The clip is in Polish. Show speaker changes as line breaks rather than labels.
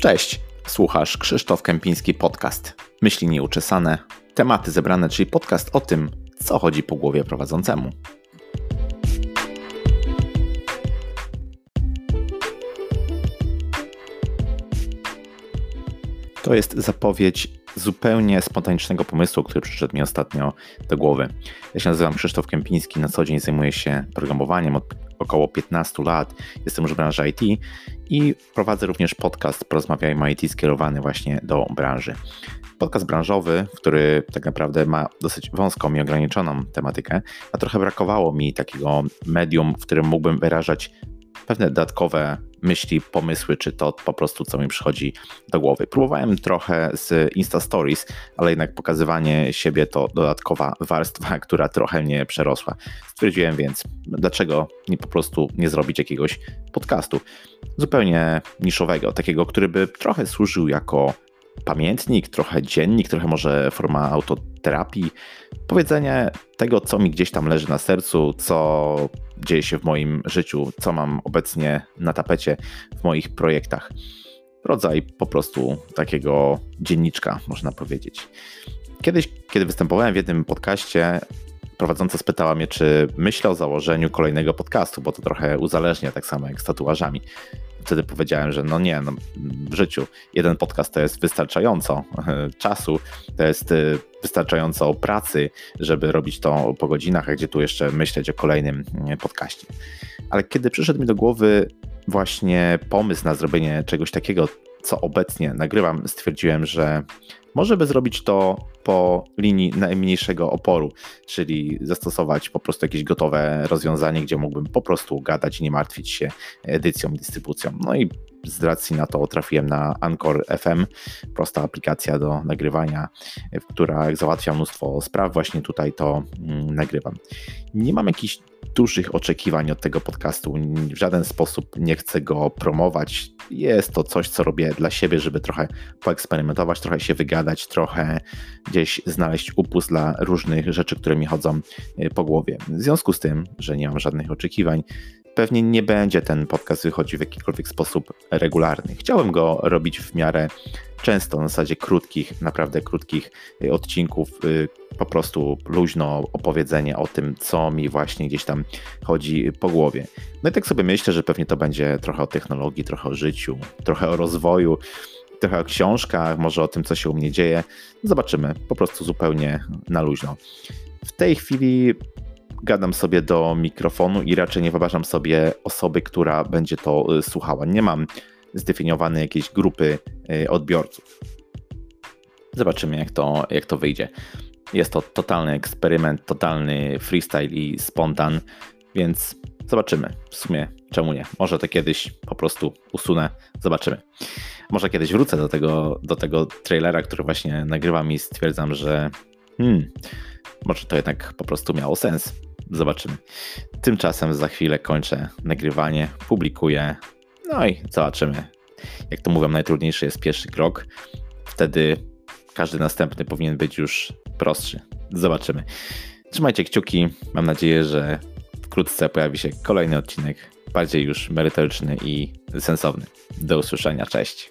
Cześć, słuchasz Krzysztof Kępiński Podcast. Myśli nieuczesane, tematy zebrane, czyli podcast o tym, co chodzi po głowie prowadzącemu. To jest zapowiedź zupełnie spontanicznego pomysłu, który przyszedł mi ostatnio do głowy. Ja się nazywam Krzysztof Kępiński, na co dzień zajmuję się programowaniem od około 15 lat. Jestem już w branży IT i prowadzę również podcast Porozmawiajmy IT skierowany właśnie do branży. Podcast branżowy, który tak naprawdę ma dosyć wąską i ograniczoną tematykę, a trochę brakowało mi takiego medium, w którym mógłbym wyrażać pewne dodatkowe myśli, pomysły, czy to po prostu co mi przychodzi do głowy. Próbowałem trochę z Insta Stories, ale jednak pokazywanie siebie to dodatkowa warstwa, która trochę mnie przerosła. Stwierdziłem więc, dlaczego nie po prostu nie zrobić jakiegoś podcastu zupełnie niszowego, takiego, który by trochę służył jako pamiętnik, trochę dziennik, trochę może forma autoterapii, powiedzenie tego, co mi gdzieś tam leży na sercu, co dzieje się w moim życiu, co mam obecnie na tapecie w moich projektach. Rodzaj po prostu takiego dzienniczka, można powiedzieć. Kiedyś, kiedy występowałem w jednym podcaście, prowadząca spytała mnie, czy myślę o założeniu kolejnego podcastu, bo to trochę uzależnia, tak samo jak z tatuażami. Wtedy powiedziałem, że no nie, no w życiu jeden podcast to jest wystarczająco czasu, to jest y, wystarczająco pracy, żeby robić to po godzinach, a gdzie tu jeszcze myśleć o kolejnym y, podcaście. Ale kiedy przyszedł mi do głowy właśnie pomysł na zrobienie czegoś takiego, co obecnie nagrywam, stwierdziłem, że może by zrobić to po linii najmniejszego oporu, czyli zastosować po prostu jakieś gotowe rozwiązanie, gdzie mógłbym po prostu gadać i nie martwić się edycją dystrybucją. No i z racji na to trafiłem na Anchor FM, prosta aplikacja do nagrywania, która załatwia mnóstwo spraw. Właśnie tutaj to mm, nagrywam. Nie mam jakichś dużych oczekiwań od tego podcastu. W żaden sposób nie chcę go promować. Jest to coś, co robię dla siebie, żeby trochę poeksperymentować, trochę się wygadać, trochę gdzieś znaleźć upust dla różnych rzeczy, które mi chodzą e, po głowie. W związku z tym, że nie mam żadnych oczekiwań, pewnie nie będzie ten podcast wychodził w jakikolwiek sposób regularny. Chciałem go robić w miarę często, na zasadzie krótkich, naprawdę krótkich y, odcinków, y, po prostu luźno opowiedzenie o tym, co mi właśnie gdzieś tam chodzi po głowie. No i tak sobie myślę, że pewnie to będzie trochę o technologii, trochę o życiu, trochę o rozwoju, trochę o książkach, może o tym, co się u mnie dzieje. Zobaczymy, po prostu zupełnie na luźno. W tej chwili gadam sobie do mikrofonu i raczej nie wyobrażam sobie osoby, która będzie to y, słuchała. Nie mam zdefiniowanej jakiejś grupy y, odbiorców. Zobaczymy, jak to, jak to wyjdzie. Jest to totalny eksperyment, totalny freestyle i spontan, więc zobaczymy. W sumie czemu nie? Może to kiedyś po prostu usunę, zobaczymy. Może kiedyś wrócę do tego, do tego trailera, który właśnie nagrywam i stwierdzam, że hmm, może to jednak po prostu miało sens. Zobaczymy. Tymczasem za chwilę kończę nagrywanie, publikuję, no i zobaczymy. Jak to mówią, najtrudniejszy jest pierwszy krok. Wtedy każdy następny powinien być już prostszy. Zobaczymy. Trzymajcie kciuki. Mam nadzieję, że wkrótce pojawi się kolejny odcinek, bardziej już merytoryczny i sensowny. Do usłyszenia. Cześć.